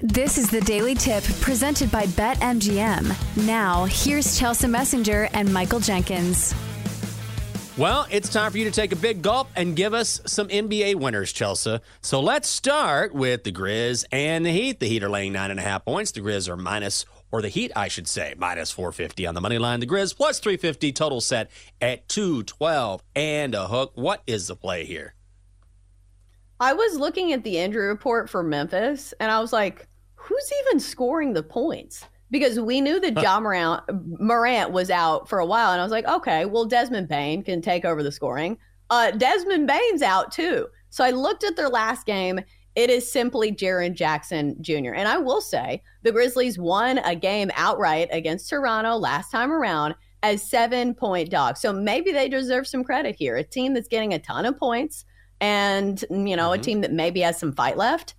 This is the Daily Tip presented by BetMGM. Now, here's Chelsea Messenger and Michael Jenkins. Well, it's time for you to take a big gulp and give us some NBA winners, Chelsea. So let's start with the Grizz and the Heat. The Heat are laying nine and a half points. The Grizz are minus, or the Heat, I should say, minus 450 on the money line. The Grizz plus 350, total set at 212 and a hook. What is the play here? I was looking at the injury report for Memphis and I was like, who's even scoring the points? Because we knew that Ja Morant, Morant was out for a while. And I was like, okay, well, Desmond Bane can take over the scoring. Uh, Desmond Bane's out too. So I looked at their last game. It is simply Jaren Jackson Jr. And I will say the Grizzlies won a game outright against Toronto last time around as seven point dogs. So maybe they deserve some credit here. A team that's getting a ton of points and you know mm-hmm. a team that maybe has some fight left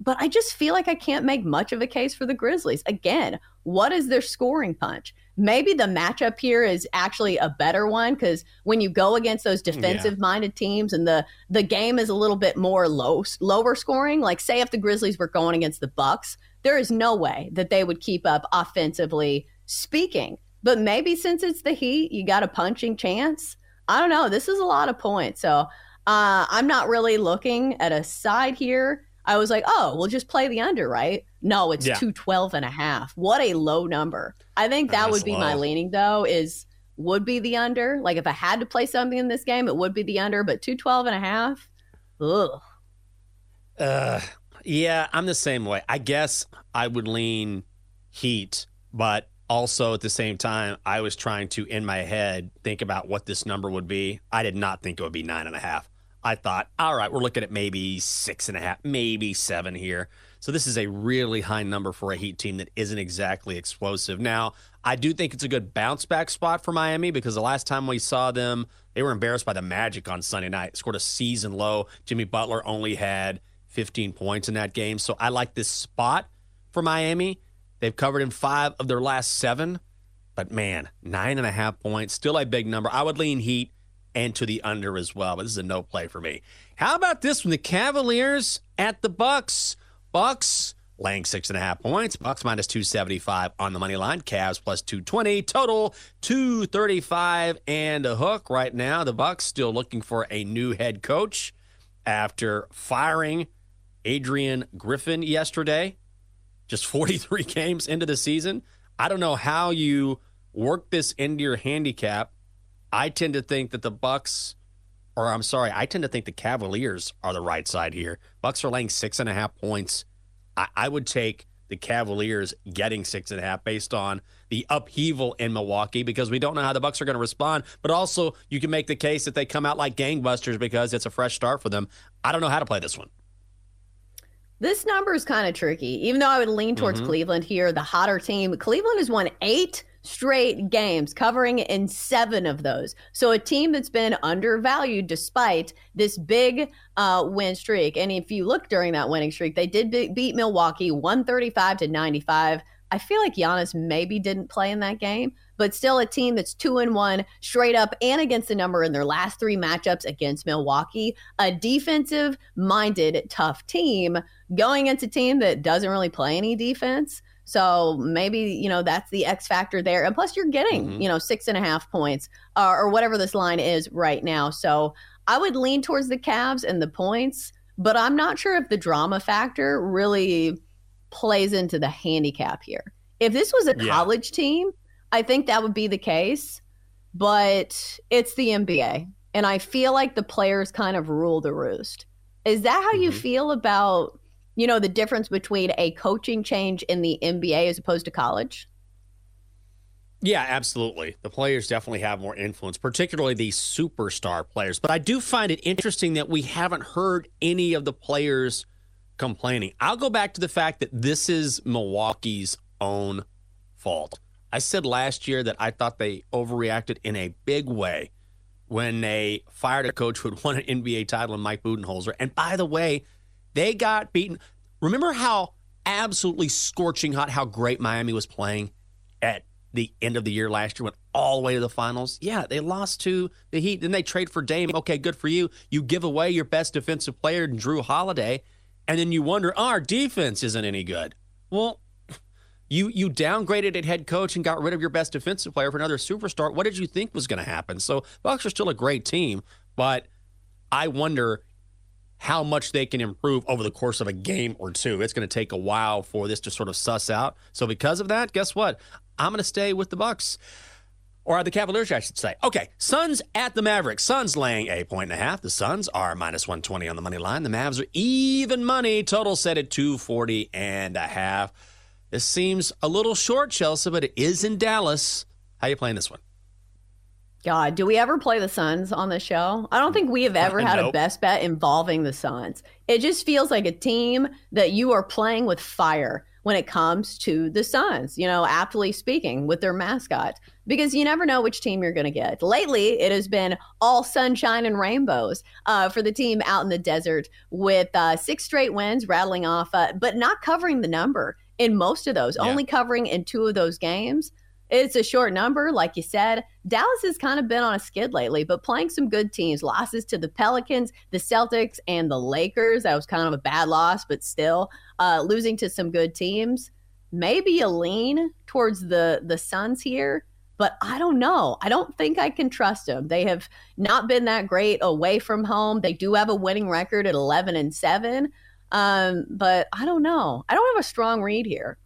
but i just feel like i can't make much of a case for the grizzlies. Again what is their scoring punch? Maybe the matchup here is actually a better one because when you go against those defensive minded yeah. teams and the the game is a little bit more low lower scoring like say if the grizzlies were going against the bucks there is no way that they would keep up offensively speaking. But maybe since it's the heat you got a punching chance. I don't know. This is a lot of points. So uh, I'm not really looking at a side here. I was like, oh, we'll just play the under, right? No, it's yeah. 212 and a half. What a low number. I think that That's would be low. my leaning though is would be the under. Like if I had to play something in this game, it would be the under, but 212 and a half. Ugh. Uh yeah, I'm the same way. I guess I would lean Heat, but also at the same time, I was trying to in my head think about what this number would be. I did not think it would be nine and a half. I thought, all right, we're looking at maybe six and a half, maybe seven here. So this is a really high number for a Heat team that isn't exactly explosive. Now, I do think it's a good bounce back spot for Miami because the last time we saw them, they were embarrassed by the Magic on Sunday night. Scored a season low. Jimmy Butler only had 15 points in that game. So I like this spot for Miami. They've covered in five of their last seven. But man, nine and a half points, still a big number. I would lean Heat and to the under as well. But this is a no play for me. How about this from the Cavaliers at the Bucks? Bucks laying six and a half points. Bucks minus 275 on the money line. Cavs plus 220. Total 235 and a hook right now. The Bucks still looking for a new head coach after firing Adrian Griffin yesterday. Just 43 games into the season. I don't know how you work this into your handicap I tend to think that the Bucks, or I'm sorry, I tend to think the Cavaliers are the right side here. Bucks are laying six and a half points. I, I would take the Cavaliers getting six and a half based on the upheaval in Milwaukee because we don't know how the Bucks are going to respond. But also, you can make the case that they come out like gangbusters because it's a fresh start for them. I don't know how to play this one. This number is kind of tricky. Even though I would lean towards mm-hmm. Cleveland here, the hotter team. Cleveland has won eight straight games, covering in seven of those. So a team that's been undervalued despite this big uh, win streak. And if you look during that winning streak, they did be- beat Milwaukee 135 to 95. I feel like Giannis maybe didn't play in that game, but still a team that's two and one straight up and against the number in their last three matchups against Milwaukee. A defensive minded, tough team going into a team that doesn't really play any defense. So maybe, you know, that's the X factor there. And plus, you're getting, mm-hmm. you know, six and a half points uh, or whatever this line is right now. So I would lean towards the Cavs and the points, but I'm not sure if the drama factor really plays into the handicap here. If this was a yeah. college team, I think that would be the case, but it's the NBA. And I feel like the players kind of rule the roost. Is that how mm-hmm. you feel about you know, the difference between a coaching change in the NBA as opposed to college? Yeah, absolutely. The players definitely have more influence, particularly the superstar players. But I do find it interesting that we haven't heard any of the players complaining. I'll go back to the fact that this is Milwaukee's own fault. I said last year that I thought they overreacted in a big way when they fired a coach who had won an NBA title in Mike Budenholzer. And by the way, they got beaten. Remember how absolutely scorching hot, how great Miami was playing at the end of the year last year, went all the way to the finals. Yeah, they lost to the Heat. Then they trade for Dame. Okay, good for you. You give away your best defensive player, Jrue Holiday, and then you wonder, oh, our defense isn't any good. Well, you you downgraded at head coach and got rid of your best defensive player for another superstar. What did you think was going to happen? So Bucks are still a great team, but I wonder how much they can improve over the course of a game or two. It's going to take a while for this to sort of suss out. So because of that, guess what? I'm going to stay with the Bucks. Or the Cavaliers, I should say. Okay, Suns at the Mavericks. Suns laying a point and a half. The Suns are minus 120 on the money line. The Mavs are even money. Total set at 240 and a half. This seems a little short, Chelsea, but it is in Dallas. How you playing this one? God, do we ever play the Suns on the show? I don't think we have ever had nope. a best bet involving the Suns. It just feels like a team that you are playing with fire when it comes to the Suns, you know, aptly speaking, with their mascot, because you never know which team you're going to get. Lately, it has been all sunshine and rainbows uh, for the team out in the desert with uh, six straight wins rattling off, uh, but not covering the number in most of those, yeah. only covering in two of those games. It's a short number, like you said. Dallas has kind of been on a skid lately, but playing some good teams. Losses to the Pelicans, the Celtics, and the Lakers. That was kind of a bad loss, but still uh, losing to some good teams. Maybe a lean towards the the Suns here, but I don't know. I don't think I can trust them. They have not been that great away from home. They do have a winning record at 11 and 7. Um, but I don't know. I don't have a strong read here.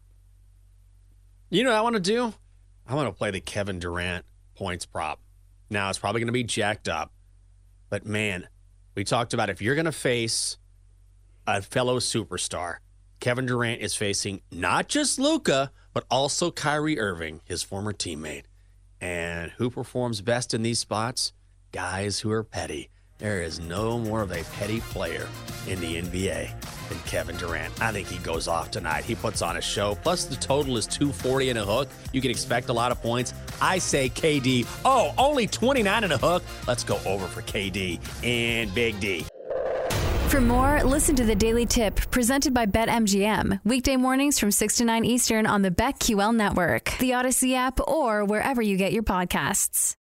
You know what I want to do? I want to play the Kevin Durant points prop. Now it's probably going to be jacked up, but man, we talked about if you're going to face a fellow superstar, Kevin Durant is facing not just Luka, but also Kyrie Irving, his former teammate. And who performs best in these spots? Guys who are petty. There is no more of a petty player in the NBA than Kevin Durant. I think he goes off tonight. He puts on a show. Plus, the total is 240 and a hook. You can expect a lot of points. I say KD. Oh, only 29 and a hook. Let's go over for KD and Big D. For more, listen to the Daily Tip presented by BetMGM. Weekday mornings from 6 to 9 Eastern on the BetQL network, the Audacy app, or wherever you get your podcasts.